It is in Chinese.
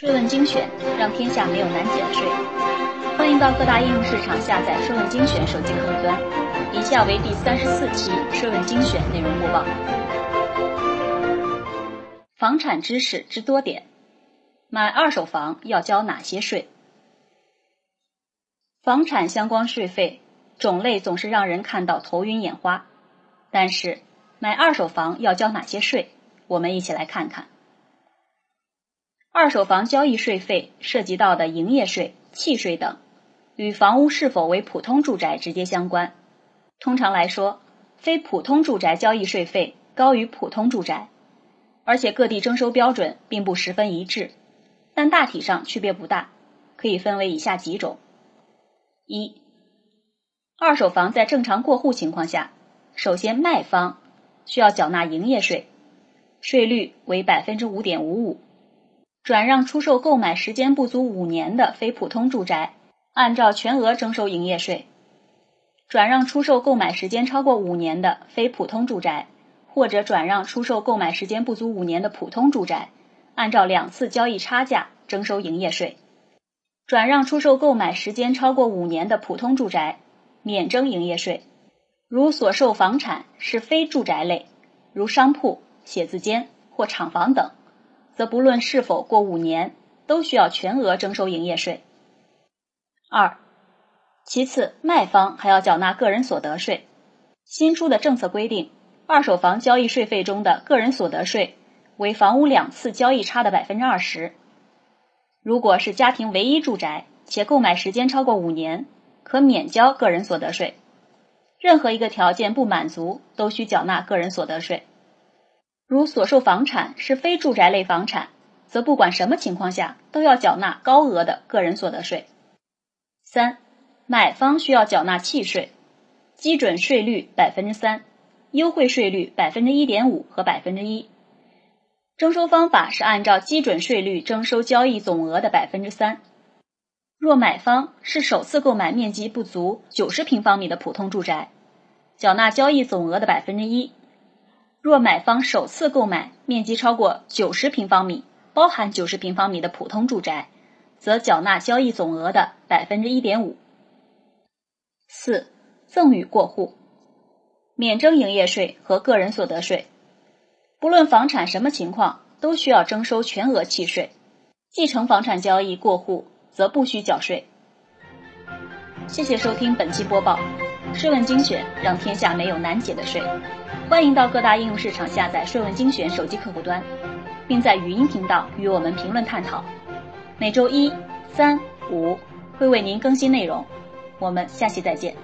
税问精选，让天下没有难解的税。欢迎到各大应用市场下载“税问精选”手机客户端。以下为第三十四期税问精选内容播报。房产知识之多点：买二手房要交哪些税？房产相关税费种类总是让人看到头晕眼花，但是买二手房要交哪些税？我们一起来看看。二手房交易税费涉及到的营业税、契税等，与房屋是否为普通住宅直接相关。通常来说，非普通住宅交易税费高于普通住宅，而且各地征收标准并不十分一致，但大体上区别不大，可以分为以下几种：一、二手房在正常过户情况下，首先卖方需要缴纳营业税，税率为百分之五点五五。转让出售购买时间不足五年的非普通住宅，按照全额征收营业税；转让出售购买时间超过五年的非普通住宅，或者转让出售购买时间不足五年的普通住宅，按照两次交易差价征收营业税；转让出售购买时间超过五年的普通住宅，免征营业税。如所售房产是非住宅类，如商铺、写字间或厂房等。则不论是否过五年，都需要全额征收营业税。二，其次，卖方还要缴纳个人所得税。新出的政策规定，二手房交易税费中的个人所得税为房屋两次交易差的百分之二十。如果是家庭唯一住宅且购买时间超过五年，可免交个人所得税。任何一个条件不满足，都需缴纳个人所得税。如所售房产是非住宅类房产，则不管什么情况下都要缴纳高额的个人所得税。三，买方需要缴纳契税，基准税率百分之三，优惠税率百分之一点五和百分之一。征收方法是按照基准税率征收交易总额的百分之三。若买方是首次购买面积不足九十平方米的普通住宅，缴纳交易总额的百分之一。若买方首次购买面积超过九十平方米（包含九十平方米的普通住宅），则缴纳交易总额的百分之一点五。四、赠与过户，免征营业税和个人所得税。不论房产什么情况，都需要征收全额契税。继承房产交易过户则不需缴税。谢谢收听本期播报。税问精选，让天下没有难解的税。欢迎到各大应用市场下载税问精选手机客户端，并在语音频道与我们评论探讨。每周一、三、五会为您更新内容。我们下期再见。